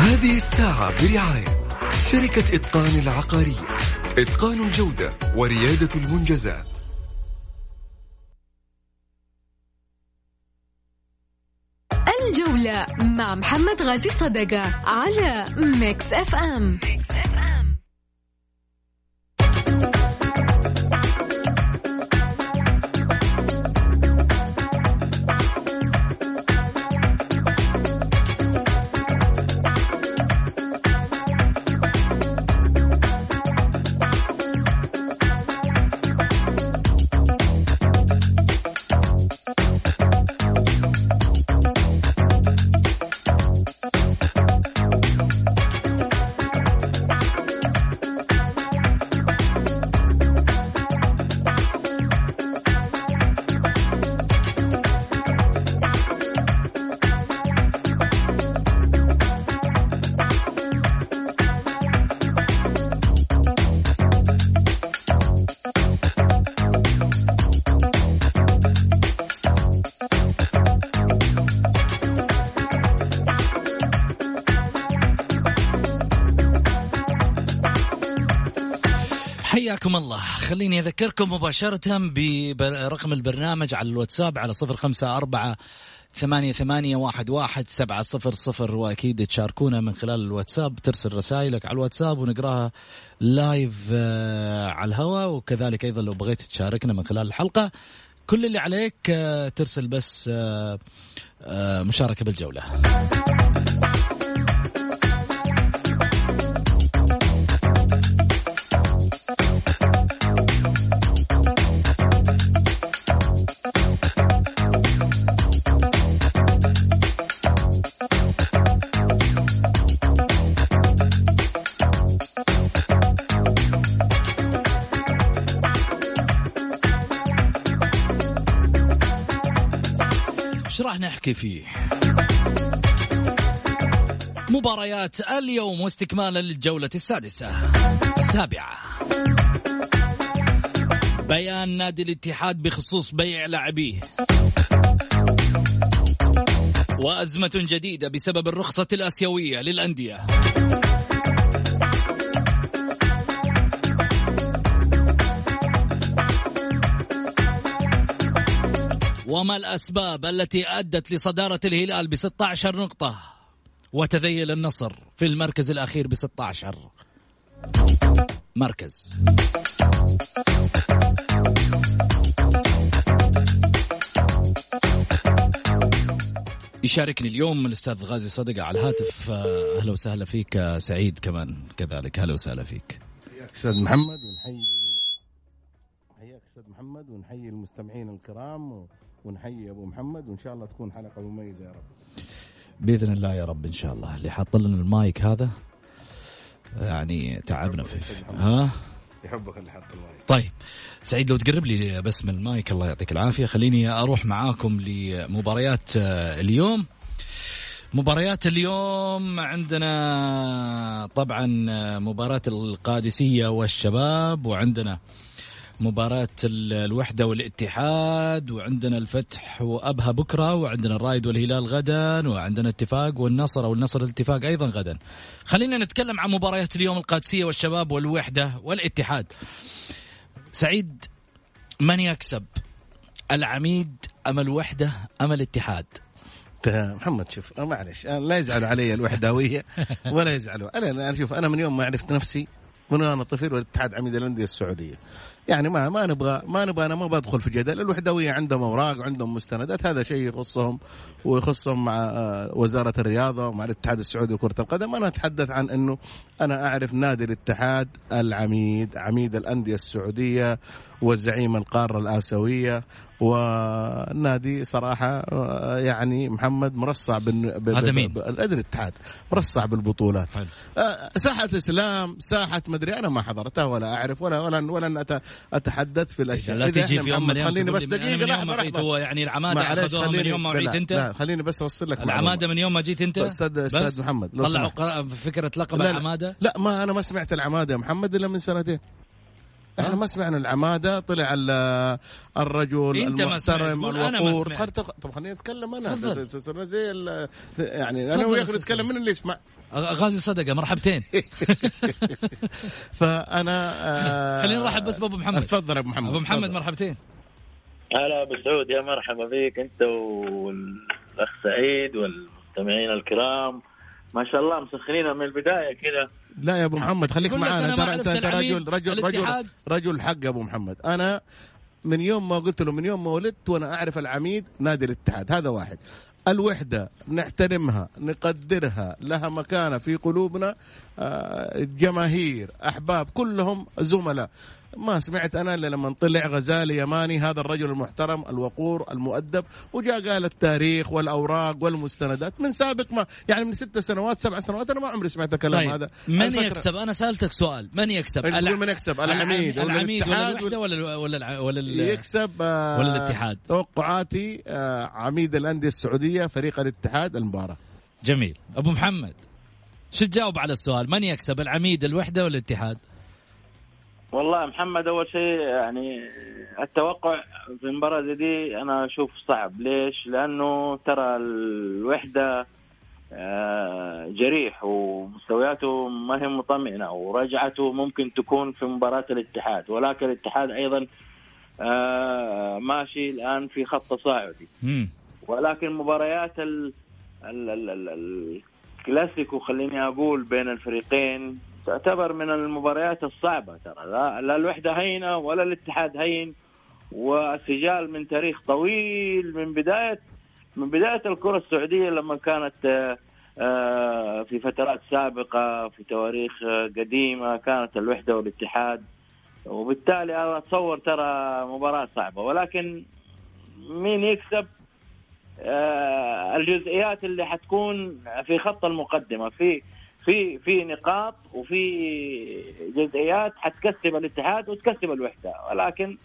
هذه الساعة برعاية شركة إتقان العقارية إتقان الجودة وريادة المنجزات. الجولة مع محمد غازي صدقة على Mix FM حياكم الله خليني أذكركم مباشرة برقم البرنامج على الواتساب على صفر خمسة أربعة ثمانية ثمانية واحد واحد سبعة صفر صفر وأكيد تشاركونا من خلال الواتساب ترسل رسائلك على الواتساب ونقراها لايف آه، على الهواء. وكذلك أيضا لو بغيت تشاركنا من خلال الحلقة كل اللي عليك آه، ترسل بس آه، مشاركة بالجولة. نحكي فيه؟ مباريات اليوم واستكمالا للجولة السادسة. السابعة. بيان نادي الاتحاد بخصوص بيع لاعبيه. وأزمة جديدة بسبب الرخصة الآسيوية للأندية. وما الأسباب التي أدت لصدارة الهلال ب 16 نقطة؟ وتذيل النصر في المركز الأخير ب 16 مركز. يشاركني اليوم الأستاذ غازي صدقه على الهاتف. أهلا وسهلا فيك سعيد كمان كذلك. أهلا وسهلا فيك. حياك أستاذ محمد ونحيي حياك أستاذ محمد ونحيي المستمعين الكرام. ونحيي أبو محمد وإن شاء الله تكون حلقة مميزة يا رب. بإذن الله يا رب إن شاء الله. اللي حاط لنا المايك هذا يعني تعبنا فيه ها؟ يحبك اللي حط المايك. طيب سعيد لو تقرب لي بس من المايك الله يعطيك العافية. خليني أروح معاكم لمباريات آه، اليوم. مباريات اليوم عندنا طبعا آه، مباراة القادسية والشباب وعندنا مباراة ال- الوحدة والاتحاد وعندنا الفتح وأبها بكرة وعندنا الرايد والهلال غدا وعندنا اتفاق والنصر أو النصر الاتفاق أيضا غدا. خلينا نتكلم عن مباريات اليوم القادسية والشباب والوحدة والاتحاد. سعيد من يكسب؟ العميد أم الوحدة أم الاتحاد؟ محمد شوف أنا معلش أنا لا يزعلوا علي الوحداوية ولا يزعلوا. أنا أنا شوف أنا من يوم ما عرفت نفسي من وأنا طفل والاتحاد عميد الأندية السعودية. يعني ما ما نبغى ما نبغى أنا ما بدخل في جدل. الوحدوية عندهم أوراق عندهم مستندات. هذا شيء يخصهم ويخصهم مع آه، وزارة الرياضة ومع الاتحاد السعودي لكره القدم. أنا أتحدث عن إنه أنا أعرف نادي الاتحاد العميد عميد الأندية السعودية والزعيم القارة الآسيوية والنادي صراحة آه، يعني محمد مرصع بال هذا مين؟ الاتحاد. مرصع بالبطولات. حلو. آه، ساحة اسلام ساحة مدري أنا ما حضرتها ولا أعرف ولا ولا أت- أتحدث في الأشياء. لا تجي في يوم من خليني بس دقيقة لحظه لحظه هو يعني العماده اخذوها من يوم ما وعيت أنت؟ لا خليني بس أوصل لك العمادة. من يوم ما جيت أنت؟ أستاذ بس؟ محمد، طلعوا فكرة لقب العمادة؟ لا ما أنا ما سمعت العمادة يا محمد إلا من سنتين. إحنا ما سمعنا العمادة طلع ال- الرجل سمعت، المحترم الوقور. طب خليني أتكلم أنا. زي يعني أنا وياك نتكلم من اللي يسمع؟ غازي صدقة مرحبتين. فأنا آه، خلينا نرحب بس بأبو محمد. تفضل يا أبو محمد أبو محمد. مرحبتين. هلا أبو سعود يا مرحبا بك أنت والأخ سعيد والمستمعين الكرام. ما شاء الله مسخنين من البداية كذا لا يا أبو محمد خليك ما ترى انت رجل رجل رجل. رجل حق يا أبو محمد. أنا من يوم ما قلت له من يوم ما ولدت وأنا أعرف العميد نادي الاتحاد هذا واحد. الوحدة نحترمها نقدرها لها مكانة في قلوبنا. جماهير أحباب كلهم زملاء. ما سمعت أنا إلا لما طلع غزالي يماني هذا الرجل المحترم الوقور المؤدب وجاء قال التاريخ والأوراق والمستندات من سابق ما يعني من ست سنوات سبع سنوات أنا ما عمري سمعت الكلام طيب هذا. من يكسب؟ أنا سألتك سؤال من يكسب؟ الع- من يكسب؟ العميد ولا العميد. ولا الوحدة ولا ولا الع- ولا ال- يكسب آه، ولا الاتحاد؟ توقعاتي آه، عميد الأندية السعودية فريق الاتحاد المباراة. جميل. أبو محمد. شو تجاوب على السؤال؟ من يكسب العميد الوحدة ولا الاتحاد؟ والله محمد أول شيء يعني التوقع في المباراة زي دي أنا أشوف صعب. ليش؟ لأنه ترى الوحدة آه، جريح ومستوياته ما هي مطمئنة ورجعته ممكن تكون في مباراة الاتحاد. ولكن الاتحاد أيضا آه، ماشي الآن في خط تصاعدي. ولكن مباريات ال ال ال ال الكلاسيكو خليني أقول بين الفريقين تعتبر من المباريات الصعبة ترى. لا, لا الوحدة هينة ولا الاتحاد هين والسجال من تاريخ طويل من بدايه من بداية الكرة السعودية لما كانت آه، آه، في فترات سابقة في تواريخ آه، قديمة كانت الوحدة والاتحاد. وبالتالي أنا أتصور ترى مباراة صعبة. ولكن مين يكسب؟ الجزئيات اللي حتكون في خط المقدمة. في في في نقاط وفي جزئيات حتكسب الاتحاد وتكسب الوحدة. ولكن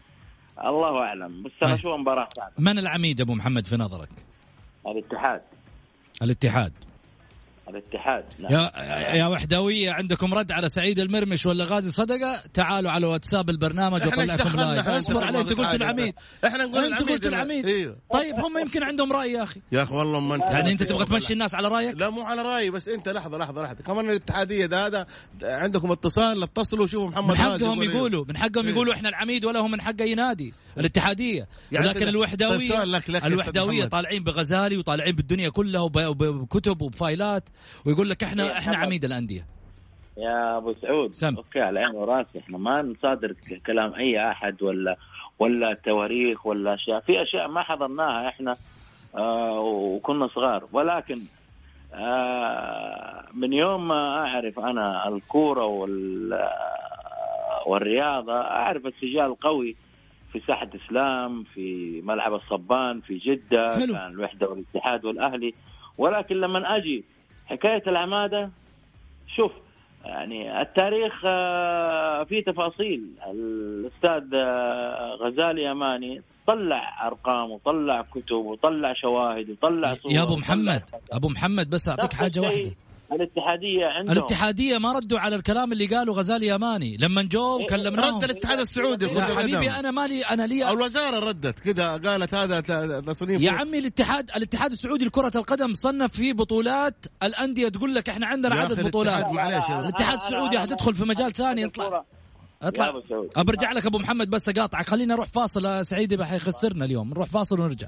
الله أعلم. بس أنا طيب. اشوفها مباراة؟ صعبه من العميد أبو محمد في نظرك؟ الاتحاد. الاتحاد. الاتحاد. نعم. يا يا وحدوية عندكم رد على سعيد المرمش ولا غازي صدقة؟ تعالوا على واتساب البرنامج دخلنا؟ لايف اصبر علي انت قلت. العميد. إحنا نقول أنت قلت العميد. أيوه طيب هم يمكن عندهم رأي يا أخي. يا أخي والله ما أنت يعني أنت تبغى تمشي الناس على رأيك؟ لا مو على رأيي بس أنت لحظة لحظة لحظة. كمان الاتحادية ده هذا عندكم اتصال اتصلوا شوفوا محمد من حقهم إيه. يقولوا من حقهم إيه. يقولوا إحنا العميد ولا هم من حق أي نادي. الاتحادية. يعني لكن الوحدويه لك- لك الوحدوية. طالعين بغزالي وطالعين بالدنيا كلها وب- وبكتب وبفايلات. ويقول لك إحنا إيه، إحنا. عميد الأندية. يا أبو سعود سم. أوكي على عيني وراسي. إحنا ما نصادر كلام أي أحد ولا ولا تواريخ ولا أشياء. في أشياء ما حضرناها إحنا آه وكنا صغار. ولكن آه من يوم ما أعرف أنا الكورة وال والرياضة أعرف السجال قوي. في ساحة إسلام في ملعب الصبان في جدة حلو. كان الوحدة والاتحاد والأهلي. ولكن لما أجي حكاية العمادة شوف يعني التاريخ آه، فيه تفاصيل. الأستاذ آه، غزالي أماني طلع أرقام وطلع كتب وطلع شواهد وطلع صور يا أبو محمد أبو محمد بس أعطيك حاجة واحدة. الاتحادية عندهم. الاتحادية ما ردوا على الكلام اللي قاله غزالي يماني لما جو وكلمناهم رد الاتحاد السعودي يا حبيبي. أنا مالي أنا لي أو الوزارة ردت كذا قالت هذا تصنيف يا عمي الاتحاد الاتحاد السعودي لكرة القدم صنف في بطولات. الأندية تقول لك إحنا عندنا عدد بطولات. الاتحاد معليش. يا- الاتحاد السعودي حتدخل في مجال ثاني اطلع. اطلع. برجع لك أبو محمد بس اقاطعك خلينا نروح فاصل يا سعيد يبقى حيخسرنا اليوم. نروح فاصل ونرجع.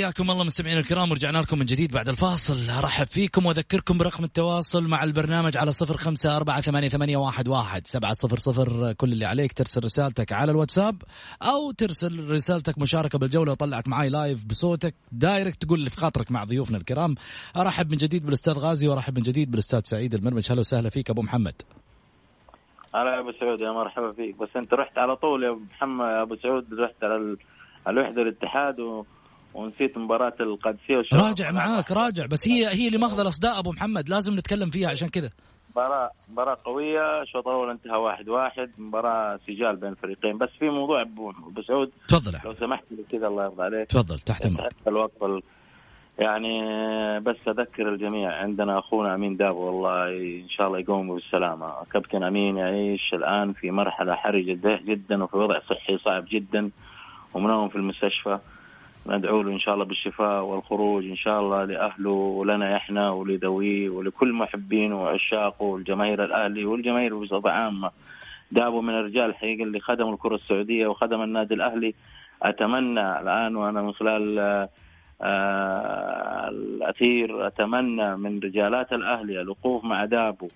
حياكم الله مستمعينا الكرام ورجعنا لكم من جديد بعد الفاصل. أرحب فيكم وأذكركم برقم التواصل مع البرنامج على صفر خمسة أربعة ثمانية, ثمانية واحد, واحد. سبعة صفر صفر كل اللي عليك ترسل رسالتك على الواتساب أو ترسل رسالتك مشاركة بالجولة وطلعك معاي live بصوتك. direct تقول اللي في خاطرك مع ضيوفنا الكرام. أرحب من جديد بالأستاذ غازي وأرحب من جديد بالأستاذ سعيد المرمج. هلا وسهلا فيك أبو محمد. هلا يا أبو سعود يا مرحبا فيك. بس أنت رحت على طول يا أبو محمد يا أبو سعود رحت على ال- الوحدة الاتحاد و... ونسيت مباراة القادسية والشباب. راجع معاك راجع. بس هي هي اللي ماخذة الأصداء أبو محمد. لازم نتكلم فيها عشان كذا. مباراة مباراة قوية الشوط الأول انتهى واحد واحد مباراة سجال بين الفريقين. بس في موضوع أبو أبو سعود. تفضل لو. سمحت لي كذا الله يرضى عليك. تفضل تحت امرك الوقت ال- يعني بس أذكر الجميع. عندنا أخونا أمين دابو والله إن شاء الله يقوم بالسلامة. كابتن أمين يعيش الآن في مرحلة حرجة جدا وفي وضع صحي صعب جدا ومنوم في المستشفى. ندعو له إن شاء الله بالشفاء والخروج إن شاء الله لأهله ولنا إحنا ولذويه ولكل محبينه وعشاقه والجماهير الأهلي والجماهير بصفة عامة. دابو من الرجال الحقيقة اللي خدموا الكرة السعودية وخدم النادي الأهلي. أتمنى الآن وأنا من خلال آه، آه، الأثير أتمنى من رجالات الأهلي الوقوف مع دابو.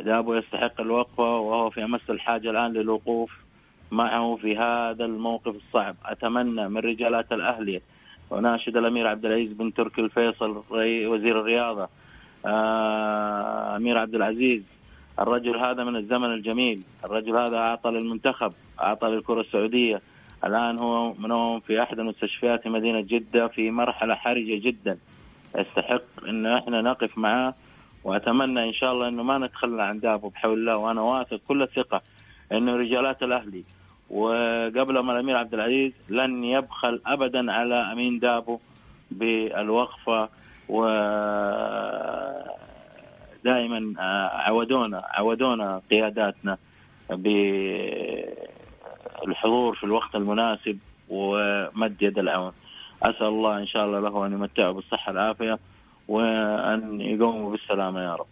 دابو يستحق الوقفة وهو في أمس الحاجة الآن للوقوف. معه في هذا الموقف الصعب. أتمنى من رجالات الأهلي وناشد الأمير عبد العزيز بن تركي الفيصل وزير الرياضة آه، أمير عبد العزيز. الرجل هذا من الزمن الجميل. الرجل هذا أعطى للمنتخب أعطى للكرة السعودية. الآن هو منهم في أحد المستشفيات في مدينة جدة في مرحلة حرجة جدا. يستحق أن إحنا نقف معاه وأتمنى إن شاء الله أنه ما نتخلى عن دابو بحول الله. وأنا واثق كل الثقة أنه رجالات الأهلي وقبل ما الأمير عبد العزيز لن يبخل ابدا على أمين دابو بالوقفة و دائما عودونا عودونا قياداتنا بالحضور في الوقت المناسب ومد يد العون. أسأل الله إن شاء الله له أن يمتعه بالصحة والعافية وأن يقوموا بالسلامة يا رب.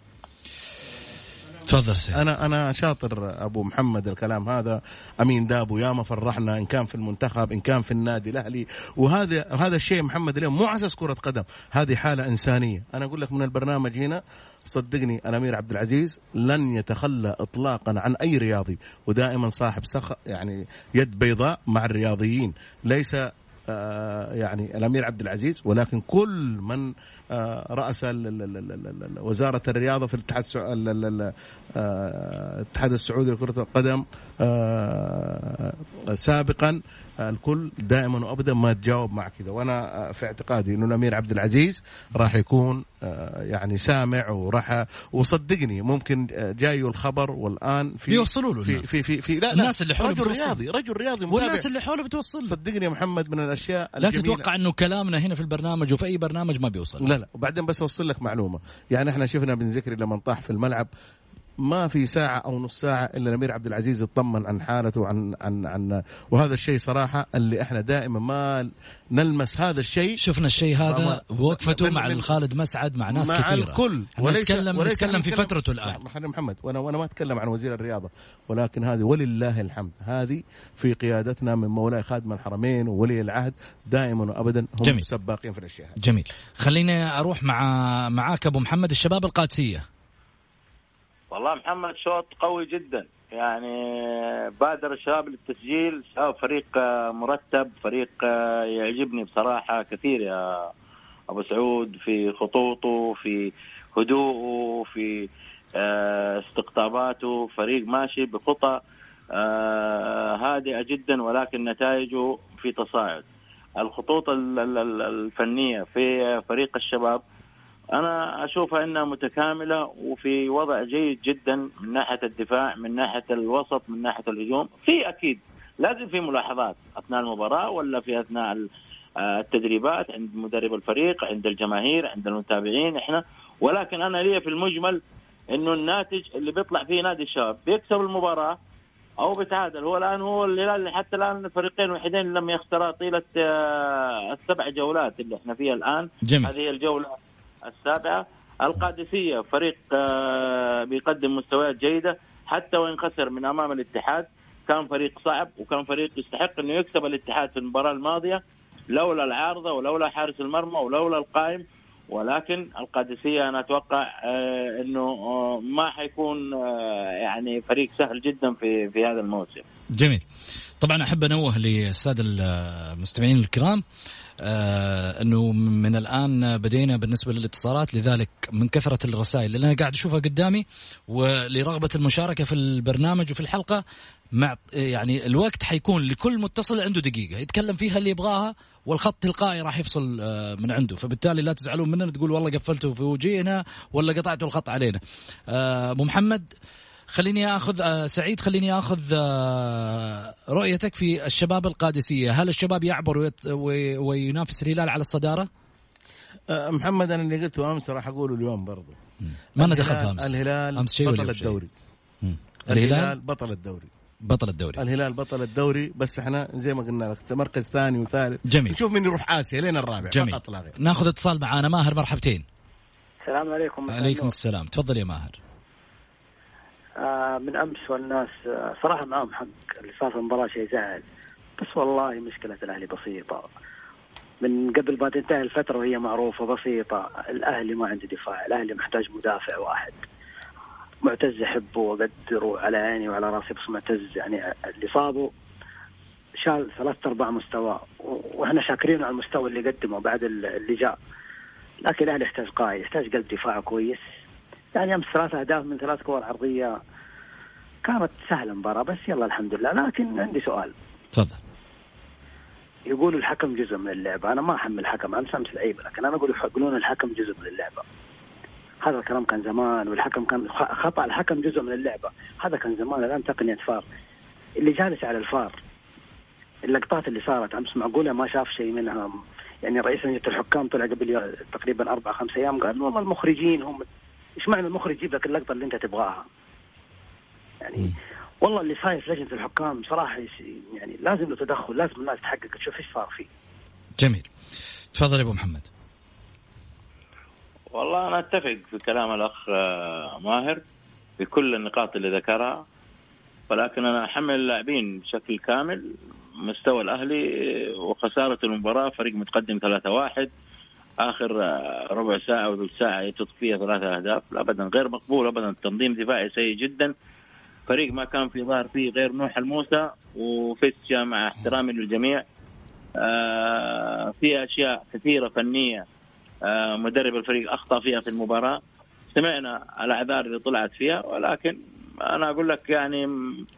تفضل سيد. أنا أنا شاطر أبو محمد الكلام هذا. أمين دابو ياما فرحنا إن كان في المنتخب إن كان في النادي الأهلي. وهذا هذا الشيء محمد اليوم مو أساس كرة قدم. هذه حالة إنسانية. أنا أقول لك من البرنامج هنا صدقني الأمير عبد العزيز لن يتخلى اطلاقا عن أي رياضي ودائما صاحب سخ يعني يد بيضاء مع الرياضيين. ليس آه، يعني الأمير عبد العزيز ولكن كل من رأس ال- ال- وزارة الرياضة في الاتحاد آه، الاتحاد السعودي لكرة القدم آه، سابقا آه، الكل دائما وابدا ما تجاوب مع كذا وأنا في اعتقادي إنه الأمير عبد العزيز راح يكون آه، يعني سامع وراح وصدقني ممكن آه، جاي الخبر والآن في بيوصلوا له في الناس. في في, في لا لا الناس اللي حوله رجل بتوصل. رياضي رجل رياضي متابع والناس اللي حوله بتوصل له. صدقني يا محمد من الأشياء لا الجميلة. تتوقع إنه كلامنا هنا في البرنامج وفي أي برنامج ما بيوصل لا لا وبعدين بس أوصل لك معلومة يعني إحنا شفنا بن زكري لما طاح في الملعب ما في ساعة أو نص ساعة إلا الأمير عبد العزيز يطمن عن حالته عن عن عن وهذا الشيء صراحة اللي إحنا دائما ما نلمس هذا الشيء. شفنا الشيء هذا وقفته مع من- خالد مسعد مع ناس مع كثيرة. الكل. وليس نتكلم وليس نتكلم في فترته الآن. لا، خلينا محمد وأنا وأنا ما أتكلم عن وزير الرياضة ولكن هذه ولله الحمد. هذه في قيادتنا من مولاي خادم الحرمين وولي العهد دائما وابدا هم جميل. سباقين في الأشياء هذه. جميل. خليني أروح مع معاك أبو محمد الشباب القادسية. والله محمد شوط قوي جدا. يعني بادر الشباب للتسجيل فريق مرتب فريق يعجبني بصراحة كثير يا أبو سعود في خطوطه في هدوءه في آه، استقطاباته. فريق ماشي بخطى آه، هادئة جدا ولكن نتائجه في تصاعد. الخطوط ال- ال- ال- الفنية في فريق الشباب أنا أشوفها إنها متكاملة وفي وضع جيد جدا من ناحية الدفاع من ناحية الوسط من ناحية الهجوم. في أكيد لازم في ملاحظات أثناء المباراة ولا في أثناء آه، التدريبات عند مدرب الفريق عند الجماهير عند المتابعين إحنا. ولكن أنا لي في المجمل إنه الناتج اللي بيطلع فيه نادي الشباب بيكسب المباراة أو بيتعادل. هو الآن هو الهلال حتى الآن الفريقين الوحيدين لم يخسرا طيلة آه، السبع جولات اللي إحنا فيها الآن. جميل. هذه الجولة السابعة القادسية فريق آه، بيقدم مستويات جيدة حتى وإن خسر من أمام الاتحاد كان فريق صعب وكان فريق يستحق إنه يكسب الاتحاد في المباراة الماضية لولا العارضة ولولا حارس المرمى ولولا القائم. ولكن القادسية أنا أتوقع آه، إنه آه، ما حيكون يعني فريق سهل جدا في في هذا الموسم. جميل. طبعا أحب أنوه للسادة المستمعين الكرام. إنه من الآن بدينا بالنسبة للاتصالات لذلك من كثرة الرسائل. اللي أنا قاعد أشوفها قدامي ولرغبة المشاركة في البرنامج وفي الحلقة مع يعني الوقت حيكون لكل متصل عنده دقيقة يتكلم فيها اللي يبغاها والخط تلقائي راح يفصل آه، من عنده. فبالتالي لا تزعلون مننا تقول والله قفلته في وجهنا ولا قطعتوا الخط علينا. آه، أبو محمد خليني آخذ آه، سعيد خليني آخذ آه، رؤيتك في الشباب القادسية، هل الشباب يعبر وينافس الهلال على الصدارة؟ آه، محمد أنا اللي قلته أمس راح أقوله اليوم برضو. ما لنا دخل في الهلال- أمس؟ الهلال أمس شيء بطل شيء. الدوري. الهلال بطل الدوري. بطل الدوري. الهلال بطل الدوري بس إحنا زي ما قلنا لك مركز ثاني وثالث. جميل. نشوف مين يروح آسيا لين الرابع. جميل. فقط لا غير ناخذ اتصال معانا. ماهر مرحبتين. السلام عليكم. عليكم السلام. تفضل يا ماهر. من أمس والناس آه صراحة معاهم حق اللي صار في المباراة شيء زعل. بس والله مشكلة الأهلي بسيطة. من قبل ما تنتهي الفترة وهي معروفة بسيطة. الأهلي ما عنده دفاع الأهلي محتاج مدافع واحد. معتز احبه واقدره على عيني وعلى راسي بس معتز يعني اللي صابه شال ثلاث ارباع مستواه وإحنا شاكرين على المستوى اللي قدمه بعد ال- اللي جاء. لكن الأهلي يحتاج قائد يحتاج قلب دفاع كويس. يعني أمس ثلاث أهداف من ثلاث كور عرضية. كانت سهلة المباراة بس يلا الحمد لله. لكن عندي سؤال. تفضل. يقولوا الحكم جزء من اللعبه أنا ما أحمل الحكم أمس أمس لعيبه لكن أنا أقول يقولون الحكم جزء من اللعبة. هذا الكلام كان زمان والحكم كان خطأ. الحكم جزء من اللعبة. هذا كان زمان الآن تقنية فار. اللي جالس على الفار اللقطات اللي صارت أمس معقولة؟ ما شاف شيء منها يعني رئيس لجنة الحكام طلع قبل تقريبا أربع خمس أيام قال والله المخرجين هم إيش معنى المخرج يجيب لك اللقطة اللي أنت تبغاها؟ يعني والله اللي صاير في لجنه الحكام صراحة يعني لازم له تدخل لازم الناس تحقق. تشوف إيش صار فيه. جميل. تفضل يا أبو محمد. والله أنا أتفق في كلام الأخ آه، ماهر في كل النقاط اللي ذكرها ولكن أنا أحمل اللاعبين بشكل كامل مستوى الأهلي وخسارة المباراة فريق متقدم 3-1 آخر آه، ربع ساعة أو ثلث ساعة يترك فيها ثلاثة أهداف لا ابدا غير مقبول ابدا تنظيم دفاعي سيء جدا. فريق ما كان في ظهر فيه غير نوح الموسى وفيتشا مع احترامي للجميع. آه، في أشياء كثيرة فنية آه، مدرب الفريق أخطأ فيها في المباراة. سمعنا الأعذار اللي طلعت فيها ولكن أنا أقول لك يعني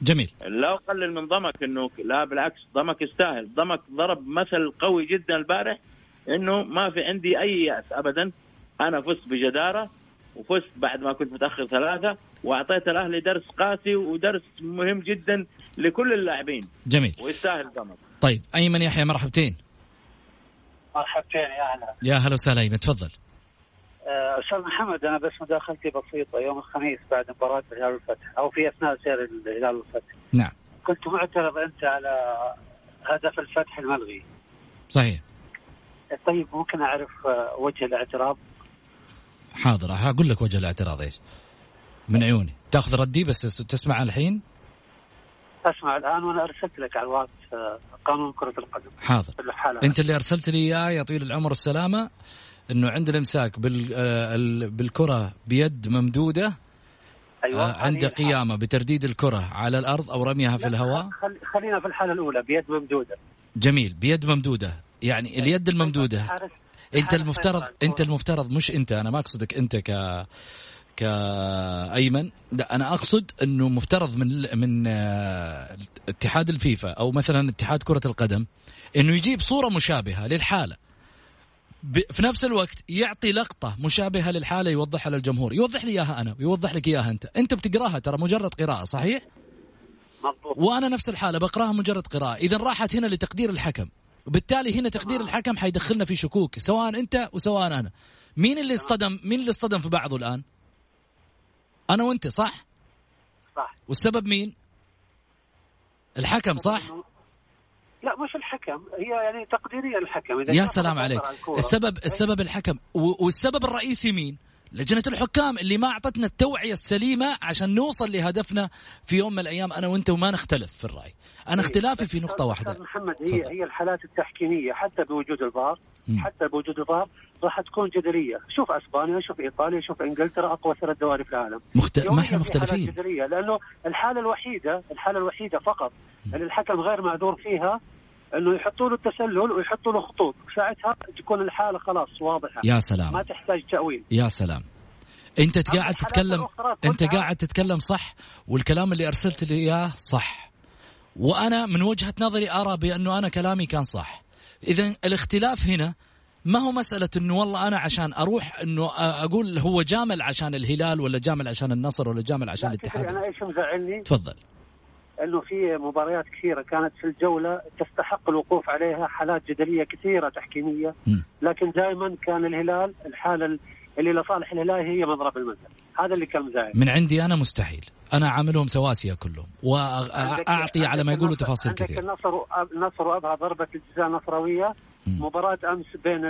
جميل. لا أقلل من ضمك إنه لا بالعكس ضمك يستاهل. ضمك ضرب مثل قوي جدا البارح. إنه ما في عندي أي يأس. ابدا أنا فزت بجدارة وفزت بعد ما كنت متأخر ثلاثة وأعطيت الأهلي درس قاسي ودرس مهم جدا لكل اللاعبين. جميل. ويستاهل ضمك طيب أيمن يحيى مرحبتين. مرحبتين يا أهلا. يا هلا وسهلا أيمن تفضل. آه، أستاذ محمد أنا بس مداخلتي بسيطة. يوم الخميس بعد مباراة الهلال والفتح أو في أثناء سير الهلال والفتح نعم. كنت معترض أنت على هدف الفتح الملغي. صحيح. طيب ممكن أعرف آه، وجه الاعتراض؟ حاضر هقول لك وجه الاعتراض إيش؟ من عيوني. تأخذ ردي بس تسمع الحين؟ أسمع الآن وأنا أرسلت لك على الواتس آه، قانون كرة القدم. حاضر. الحالة. أنت اللي أرسلت لي إياه يا طويل العمر والسلامه إنه عند الإمساك آه، ال- بالكرة بيد ممدودة آه، عند. قيامة بترديد الكرة على الأرض أو رميها في الهواء. خل- خلينا في الحالة الأولى بيد ممدودة. جميل بيد ممدودة. يعني اليد الممدودة. حارس انت المفترض. انت المفترض مش انت أنا ما اقصدك انت ك كأيمن. لا أنا اقصد انه مفترض من من آه، اتحاد الفيفا أو مثلا اتحاد كرة القدم انه يجيب صورة مشابهة للحالة. في نفس الوقت يعطي لقطة مشابهة للحالة يوضحها للجمهور. يوضح لي إياها أنا ويوضح لك إياها أنت. أنت بتقراها ترى مجرد قراءة صحيح؟ مضبوط. وأنا نفس الحالة بقراها مجرد قراءة. إذا راحت هنا لتقدير الحكم. وبالتالي هنا تقدير الحكم حيدخلنا في شكوك سواء أنت وسواء أنا. مين اللي اصطدم مين اللي اصطدم في بعضه الآن؟ أنا وأنت صح؟ صح. والسبب مين؟ الحكم صح؟ لا مش الحكم هي يعني تقديرية الحكم. إذا يا سلام عليك. على الكورة. السبب السبب الحكم. والسبب الرئيسي مين؟ لجنة الحكام اللي ما أعطتنا التوعية السليمة عشان نوصل لهدفنا في يوم من الأيام أنا وأنت وما نختلف في الرأي. أنا اختلافي في نقطة واحدة. أستاذ محمد هي هي الحالات التحكيمية حتى بوجود الفار. حتى بوجود الفار راح تكون جدلية. شوف أسبانيا شوف إيطاليا شوف إنجلترا أقوى ثلاث دوري في العالم. مخت... ما إحنا مختلفين. جدلية لأنه الحالة الوحيدة الحالة الوحيدة فقط. اللي الحكم غير معذور فيها إنه يحطوا له التسلل ويحطوا له خطوط ساعتها تكون الحالة خلاص واضحة. يا سلام. ما تحتاج تأويل. يا سلام. أنت قاعد تتكلم أنت قاعد تتكلم صح والكلام اللي أرسلت لي إياه صح. وأنا من وجهة نظري أرى بأنه أنا كلامي كان صح. إذا الاختلاف هنا ما هو مسألة إنه والله أنا عشان أروح إنه أقول هو جامل عشان الهلال ولا جامل عشان النصر ولا جامل عشان الاتحاد؟ أنا إيش مزعلني؟ تفضل. انه في مباريات كثيرة كانت في الجولة تستحق الوقوف عليها حالات جدلية كثيرة تحكيمية. لكن دائما كان الهلال الحالة اللي لصالح الهلال هي مضرب المثل هذا اللي كان مزعل من عندي أنا مستحيل. أنا عاملهم سواسية كلهم وأعطي على ما يقولوا تفاصيل عندك كثير النصر النصر وأبها ضربة الجزاء نصراوية. مم. مباراة أمس بين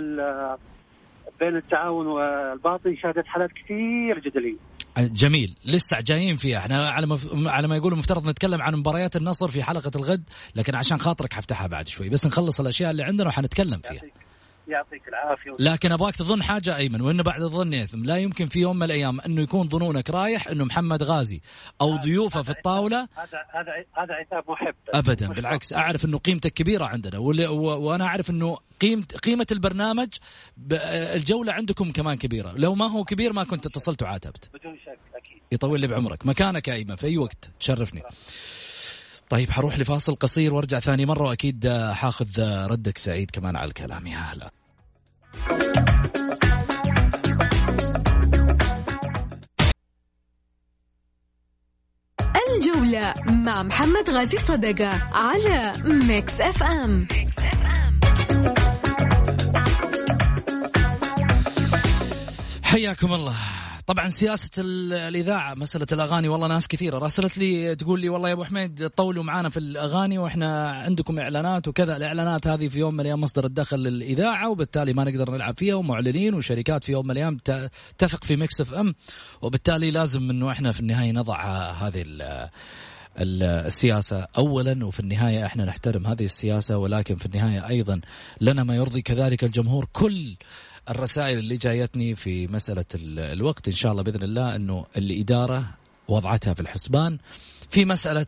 بين التعاون والباطن شهدت حالات كثير جدلية. جميل. لسه جايين فيها. إحنا على ما على ما يقولوا مفترض نتكلم عن مباريات النصر في حلقة الغد لكن عشان خاطرك حفتحها بعد شوي. بس نخلص الأشياء اللي عندنا وحنتكلم فيها. يعطيك العافية. لكن أبغاك تظن حاجة أيمن وإنه بعد الظن يثم. لا يمكن في يوم من الأيام أنه يكون ظنونك رايح أنه محمد غازي أو ضيوفه في الطاولة. هذا هذا هذا عتاب محب. ابدا بالعكس أعرف إنه قيمتك كبيرة عندنا وأنا أعرف إنه قيمه قيمة البرنامج ب- الجولة عندكم كمان كبيرة. لو ما هو كبير ما كنت اتصلت وعاتبت. بدون شك أكيد. يطول لي بعمرك. مكانك يا أيمن في أي وقت. تشرفني. طيب حروح لفاصل قصير وارجع ثاني مرة وأكيد حاخذ ردك سعيد كمان على الكلام. يا هلا. الجولة مع محمد غازي صدقة على Mix FM. حياكم الله. طبعا سياسة ال- الإذاعة مسألة الأغاني والله ناس كثيرة. راسلت لي تقول لي والله يا أبو حميد طولوا معانا في الأغاني وإحنا عندكم إعلانات وكذا. الإعلانات هذه في يوم من الأيام مصدر الدخل للإذاعة وبالتالي ما نقدر نلعب فيها ومعلنين وشركات في يوم من الأيام ت- تثق في Mix FM وبالتالي لازم إنه إحنا في النهاية نضع هذه ال- ال- السياسة. أولا وفي النهاية إحنا نحترم هذه السياسة ولكن في النهاية أيضا لنا ما يرضي. كذلك الجمهور كل الرسائل اللي جايتني في مسألة ال- الوقت إن شاء الله بإذن الله أنه الإدارة وضعتها في الحسبان في مسألة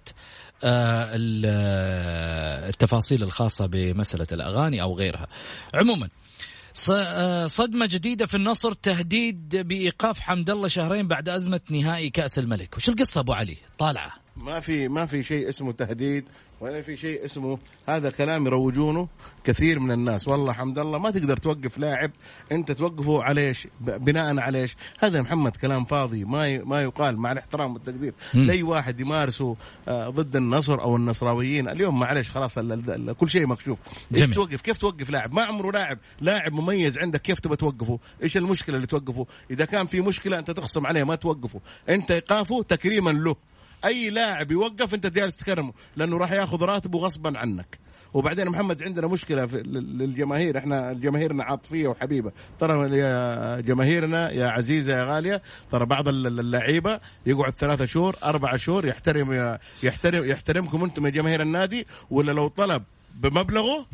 آه، آه، التفاصيل الخاصة بمسألة الأغاني أو غيرها. عموما آه، صدمة جديدة في النصر تهديد بإيقاف حمد الله شهرين بعد أزمة نهائي كأس الملك. وش القصة أبو علي؟ طالعة. ما في ما في شيء اسمه تهديد ولا في شيء اسمه هذا كلام يروجونه كثير من الناس. والله حمد الله ما تقدر توقف لاعب انت توقفه على إيش بناء على إيش هذا محمد كلام فاضي ما ما يقال مع الاحترام والتقدير. لأي واحد يمارسه آه، ضد النصر أو النصراويين. اليوم معلش خلاص كل شيء مكشوف. إيش جميل. توقف؟ كيف توقف لاعب؟ ما عمره لاعب. لاعب مميز عندك كيف تبى توقفه؟ إيش المشكلة اللي توقفه؟ إذا كان في مشكلة أنت تخصم عليه ما توقفه. أنت إيقافه تكريما له. أي لاعب يوقف أنت جالس تكرمه لأنه راح ياخذ راتبه غصبا عنك. وبعدين محمد عندنا مشكلة في لل- للجماهير إحنا جماهيرنا عاطفية وحبيبة. ترى يا جماهيرنا يا عزيزة يا غالية ترى بعض ال- اللعيبة يقعد ثلاثة شهور أربعة شهور يحترم يحترم يحترمكم أنتم يا جماهير النادي. ولا لو طلب بمبلغه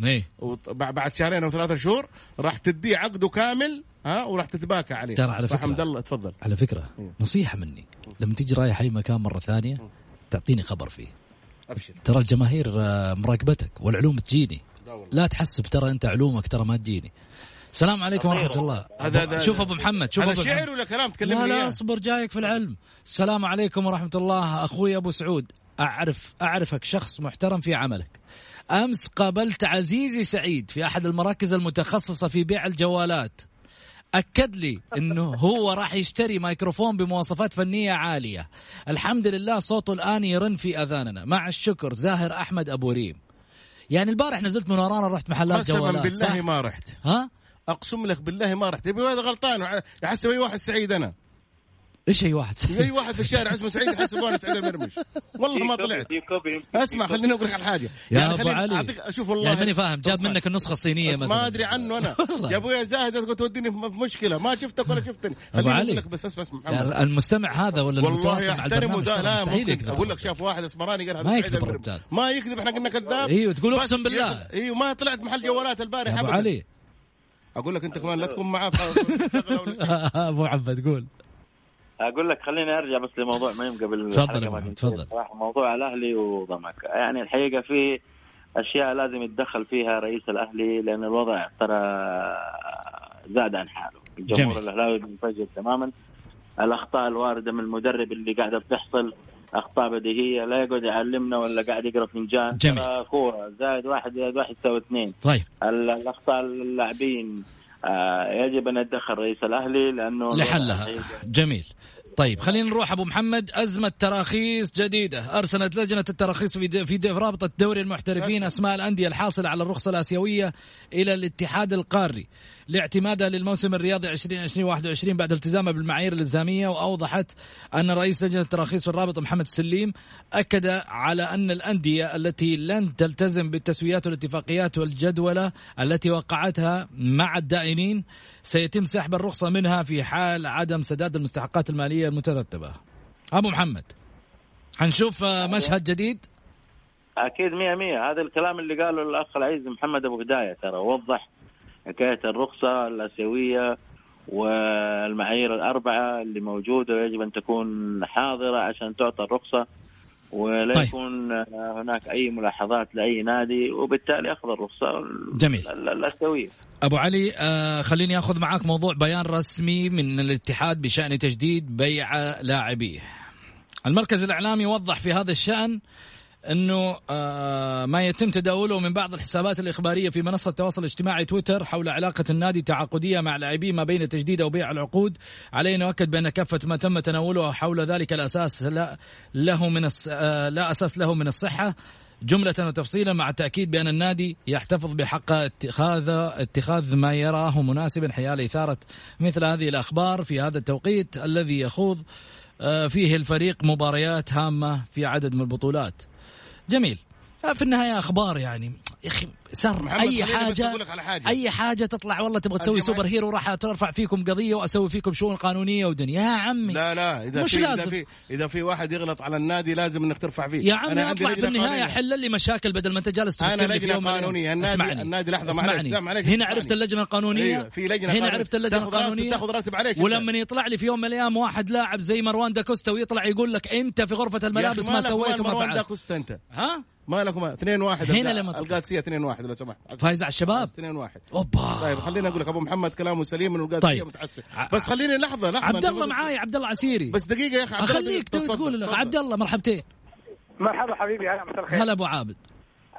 بع- بعد شهرين أو ثلاثة شهور راح تديه عقده كامل ها وراح تتباكى عليه. ترى على فكرة. فحمد الله تفضل. على فكرة نصيحة مني. لما تيجي رايح أي مكان مرة ثانية تعطيني خبر فيه. أبشر. ترى الجماهير آه، مراقبتك والعلوم تجيني. لا. لا تحسب ترى أنت علومك ترى ما تجيني. السلام عليكم ورحمة الله. هذا- هذا- شوف أبو محمد شوف هذا أبو شعر. ولا كلام؟ لا تكلمني لا إياه؟ أصبر جايك في العلم. السلام عليكم ورحمة الله. أخوي أبو سعود أعرف أعرفك شخص محترم في عملك. أمس قابلت عزيزي سعيد في أحد المراكز المتخصصة في بيع الجوالات. أكد لي أنه هو راح يشتري ميكروفون بمواصفات فنية عالية. الحمد لله صوته الآن يرن في أذاننا. مع الشكر زاهر أحمد أبو ريم. يعني البارح نزلت من ورانا رحت محلات جوالات. بالله صح؟ ما رحت. ها؟ أقسم لك بالله ما رحت. يبي هذا غلطان. يحسب اي واحد سعيد أنا. إيش أي واحد؟ أي واحد في الشارع اسمه سعيد يحسبونه سعيد المرمش. والله ما طلعت. اسمع خليني أقول لك على حاجة. يا يعني أبو علي. اعطيك أشوف والله. يعني ماني فاهم جاب. منك النسخه الصينيه بس مثلا. ما أدري عنه أنا. يا ابويا زاهد توديني في مشكلة. ما شفتك ولا شفتني. خليني علي. لك بس اسمع اسمع محمد. يعني المستمع هذا ولا والله احترمه ده لا ممكن. أقول لك شاف واحد أسمراني قال هذا ما سعيد يكذب المرمش. الرجال. ما يكذب إحنا قلنا كذاب. أيوه تقول أقسم بالله. أيوه ما طلعت محل جوالات البارح يا أبو. علي. أقول لك أنت كمان لا تكون معاه أبو عبد قول. أقول لك خليني أرجع بس لموضوع ما قبل تفضل. تفضل. موضوع الاهلي وضمك يعني الحقيقة في أشياء لازم يتدخل فيها رئيس الأهلي لأن الوضع ترى زاد عن حاله الجمهور. الأهلاوي منفجر تماما الأخطاء الواردة من المدرب اللي قاعدة بتحصل أخطاء بديهية لا يقعد يعلمنا ولا قاعد يقرأ فنجان جميل. كورة زائد واحد زائد واحد يساوي اثنين طيب ال- الأخطاء اللاعبين يجب أن يتدخل رئيس الأهلي لأنه لحلها. جميل. طيب خلينا نروح أبو محمد. أزمة تراخيص جديدة. أرسلت لجنة التراخيص في د- في د- في رابطة دوري المحترفين أسماء الأندية الحاصلة على الرخصة الآسيوية إلى الاتحاد القاري لاعتمادها للموسم الرياضي 2020 21 بعد التزامها بالمعايير الإلزامية وأوضحت أن رئيس لجنة التراخيص في الرابطة محمد السليم أكد على أن الأندية التي لن تلتزم بالتسويات والاتفاقيات والجدولة التي وقعتها مع الدائنين سيتم سحب الرخصة منها في حال عدم سداد المستحقات المالية المترتبة. أبو محمد حنشوف آه، مشهد جديد؟ أكيد مية مية. هذا الكلام اللي قاله الأخ العزيز محمد أبو هداية ترى وضح حكاية الرخصة الأسيوية والمعايير الأربعة اللي موجودة ويجب أن تكون حاضرة عشان تعطى الرخصة. ولا طيب. يكون هناك أي ملاحظات لأي نادي وبالتالي أخذ الرخصة جميل. ال- ال- الاسيويه أبو علي آه خليني أخذ معاك موضوع بيان رسمي من الاتحاد بشأن تجديد بيع لاعبيه. المركز الإعلامي وضح في هذا الشأن انه آه ما يتم تداوله من بعض الحسابات الإخبارية في منصة التواصل الاجتماعي تويتر حول علاقة النادي تعاقديه مع لاعبيه ما بين تجديد أو بيع العقود. عليه أن يؤكد بأن كافة ما تم تناوله حول ذلك الاساس لا له من. آه لا أساس له من الصحة. جملة وتفصيلا مع التأكيد بأن النادي يحتفظ بحق اتخاذ اتخاذ ما يراه مناسبا حيال إثارة مثل هذه الأخبار. في هذا التوقيت الذي يخوض آه، فيه الفريق مباريات هامة في عدد من البطولات. جميل. آه، في النهاية أخبار يعني. يا محمد أي خليني بس حاجة. أي حاجة تطلع والله تبغى تسوي سوبر هيرو راح ترفع فيكم قضية وأسوي فيكم شؤون قانونية ودنيا يا عمي لا لا إذا مش في لازم. اذا في إذا في واحد يغلط على النادي لازم إنك ترفع فيه يا عمي أنا أطلع في النهاية. حل لي مشاكل بدل ما أنت جالس من الأيام. قانونية. النادي- اسمعني النادي لحظة، معلش. لا، معلش، هنا. عرفت اللجنة القانونية أيوة، في لجنة هنا. عرفت اللجنة القانونية تاخذ راتب عليك ولما. يطلع لي في يوم من الأيام واحد لاعب زي مروان داكوستا ويطلع يقول لك أنت في غرفة الملابس ما سويت وين وما مروان فعلت داكوستا أنت ها ما لكم 2 1 هنا لما. القادسية 2 1 لو سمحت. فايز على الشباب؟ 2 1 أوبا. طيب خليني أقول لك أبو محمد كلامه سليم من القادسية طيب. متحسن ع- بس خليني لحظة لحظة. عبد الله معاي عبد الله عسيري. بس دقيقة يا أخي أخليك تقول لك. عبد الله مرحبتين. مرحبا حبيبي هلا مساء الخير. هلا أبو عابد.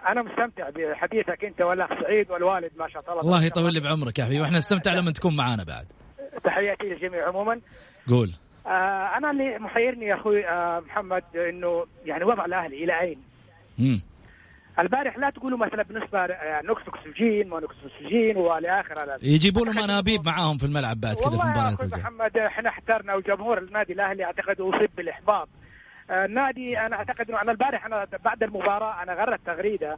أنا مستمتع بحديثك أنت والأخ سعيد والوالد ما شاء الله. الله يطول لي بعمرك يا حبيبي. وإحنا نستمتع لما تكون معانا بعد. تحياتي للجميع عموما. قول. آه أنا اللي محيرني يا أخوي آه محمد إنه يعني وضع الأهلي إلى اين؟ مم. البارح لا تقولوا مثلا بالنسبة نقص اكسجين ونقص اكسجين والى اخره يجيبوا لهم أنابيب معاهم في الملعب بعد كذا في الجايه محمد إحنا احترنا وجمهور النادي الأهلي أعتقد أصيب بالإحباط. آه، النادي أنا أعتقد انه أنا البارح أنا بعد المباراة أنا غرت تغريدة.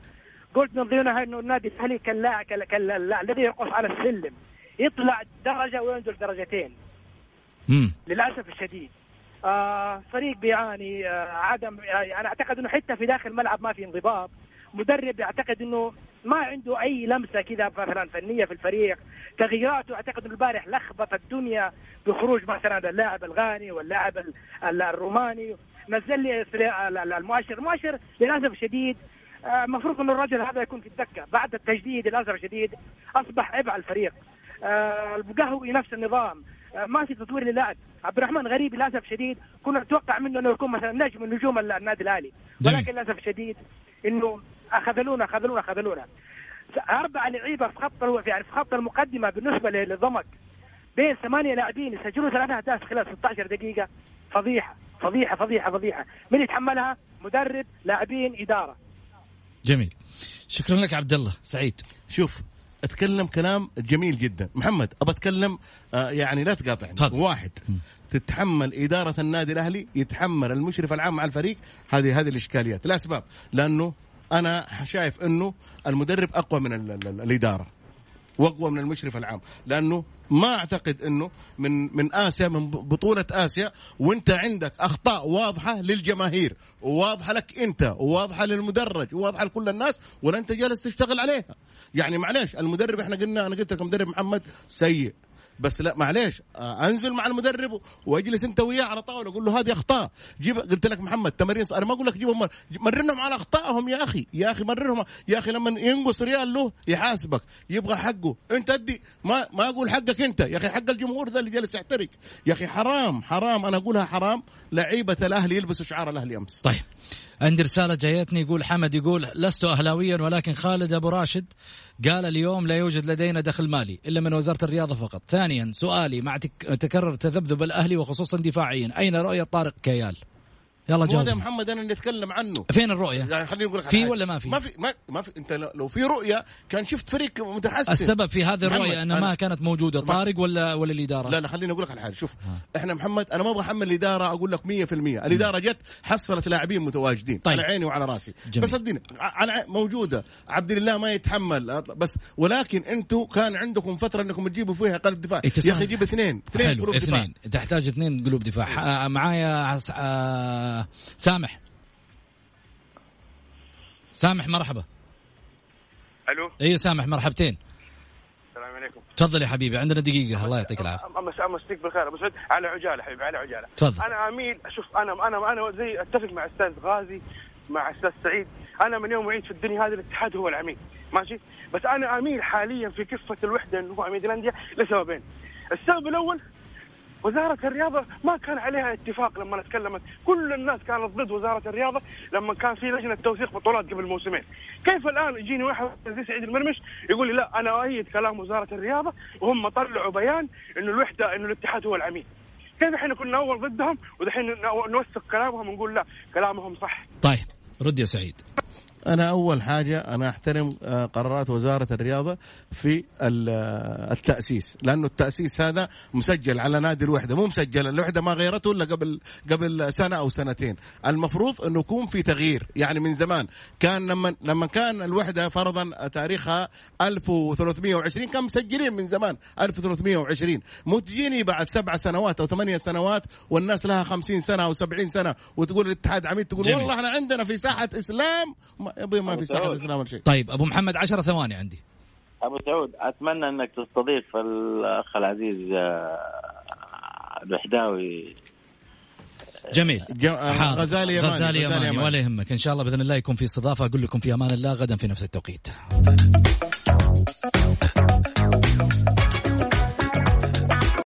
قلت من ضمنها إنه النادي الأهلي كاللاعب كال- كال- الذي يرقص على السلم. يطلع درجة وينزل درجتين. مم. للأسف الشديد. آه فريق بيعاني آه عدم آه أنا أعتقد إنه حتى في داخل الملعب ما في انضباط. مدرب يعتقد إنه ما عنده أي لمسة كذا مثلا فنية في الفريق. تغييراته أعتقد إنه البارح لخبط الدنيا بخروج مثلا اللاعب الغاني واللاعب ال- ال- الروماني. نزل لي المؤشر. المؤشر للأسف الشديد آه، المفروض إنه الرجل هذا يكون في الدكة. بعد التجديد للأسف الشديد أصبح عبء على الفريق. آه، القهوي نفس النظام. آه، ما في تطوير للاعب. عبد الرحمن غريب للأسف شديد. كنا نتوقع منه إنه يكون مثلا نجم من نجوم النادي الأهلي. ولكن للأسف الشديد إنه أخذلونا أخذلونا أخذلونا. أربع لعيبة في خط يعني في خط المقدمة بالنسبة للضمك بين ثمانية لاعبين يسجلوا ثلاث أهداف خلال 16 دقيقة. فضيحة فضيحة فضيحة فضيحة. من يتحملها؟ مدرب لاعبين إدارة. جميل. شكرا لك عبد الله. سعيد. شوف أتكلم كلام جميل جدا. محمد أبى أتكلم آه يعني لا تقاطعني. واحد تتحمل إدارة النادي الأهلي يتحمل المشرف العام على الفريق. هذه هذه الإشكاليات. الأسباب لأنه أنا شايف إنه المدرب أقوى من ال- ال- ال- الإدارة. واقوى من المشرف العام. لأنه ما أعتقد إنه من من آسيا من بطولة آسيا وأنت عندك أخطاء واضحة للجماهير وواضحه لك أنت وواضحه للمدرج وواضحه لكل الناس ولا أنت جالس تشتغل عليها. يعني معليش المدرب إحنا قلنا أنا قلت لك المدرب محمد سيء. بس لا معليش آه، انزل مع المدرب واجلس انت وياه على طاولة أقول له هذه أخطاء. جيب قلت لك محمد تمارين أنا ما أقول لك جيبهم مر... مرنهم على أخطائهم يا أخي يا أخي مرنهم يا أخي لما ينقص ريال له يحاسبك يبغى حقه. أنت أدي ما ما أقول حقك أنت يا أخي حق الجمهور ذا اللي جالس يحترق. يا أخي حرام حرام أنا أقولها حرام لعيبة الأهلي يلبسوا شعار الأهلي أمس. طيب. عندي رسالة جايتني يقول حمد يقول لست أهلاويا ولكن خالد أبو راشد قال اليوم لا يوجد لدينا دخل مالي إلا من وزارة الرياضة فقط. ثانيا سؤالي مع تك... تكرر تذبذب الأهلي وخصوصا دفاعيا أين رؤية طارق كيال؟ يلا هو هذا جاوب محمد أنا اللي أتكلم عنه. فين الرؤية؟ يعني خليني أقول لك في. ولا ما في؟ ما في ما, ما في. أنت لو- في رؤية كان شفت فريق متحسن. السبب في هذه الرؤية محمد، أن ما كانت موجودة طارق ولا ولا الإدارة؟ لا لا خليني أقول لك على حاجة. شوف إحنا محمد أنا ما أبغى أحمل الإدارة أقول لك 100% الإدارة جت حصلت لاعبين متواجدين طيب. على عيني وعلى راسي. جميل. بس صدقني ع- على موجودة. عبد الله ما يتحمل بس ولكن أنتم كان عندكم فترة إنكم تجيبوا فيها قلب دفاع. إيه، يا أخي جيب اثنين. اثنين قلوب دفاع. اثنين. تحتاج اثنين قلوب دفاع. ح- معايا عس... آه... سامح. سامح مرحبا. ألو؟ اي سامح مرحبتين. السلام عليكم. تفضل يا حبيبي عندنا دقيقة الله يعطيك العافية. امس أمسيك بالخير. أبو سعود على عجالة حبيبي على عجالة. تفضل. أنا أميل شوف أنا أنا أنا زي أتفق مع أستاذ غازي مع أستاذ سعيد. أنا من يوم وعيد في الدنيا هذا الاتحاد هو العميد. ماشي؟ بس أنا أميل حاليا في كفة الوحدة انه هو عميد الأندية لسببين. السبب الأول وزارة الرياضة ما كان عليها اتفاق لما تكلمت. كل الناس كانت ضد وزارة الرياضة لما كان في لجنة توثيق بطولات قبل موسمين. كيف الآن يجيني واحد زي سعيد المرمش يقول لي لا أنا أؤيد كلام وزارة الرياضة وهم طلعوا بيان إنه الوحدة إنه الاتحاد هو العميد. كيف إحنا كنا أول ضدهم ودحين نو- نوثق كلامهم ونقول لا كلامهم صح؟ طيب رد يا سعيد. أنا أول حاجة أنا أحترم آه، قرارات وزارة الرياضة في آه، التأسيس لأنه التأسيس هذا مسجل على نادي الوحدة مو مسجل الوحدة ما غيرته إلا قبل قبل سنة أو سنتين المفروض انه يكون في تغيير يعني من زمان كان لما لما كان الوحدة فرضا تاريخها 1320 كان مسجلين من زمان 1320 مو تجيني بعد سبع سنوات أو ثمانية سنوات والناس لها 50 سنة أو 70 سنة وتقول الاتحاد عميد تقول جميل. والله إحنا عندنا في ساحة إسلام يبي ما في ساحة اسلام ولا شيء. طيب أبو محمد عشرة ثواني عندي. أبو سعود أتمنى إنك تستضيف الأخ العزيز آه، الوحداوي جميل. جو- آه،. غزالي يماني، غزالي غزالي يماني يماني. ولا يهمك. إن شاء الله بإذن الله يكون في استضافة أقول لكم في أمان الله غدا في نفس التوقيت.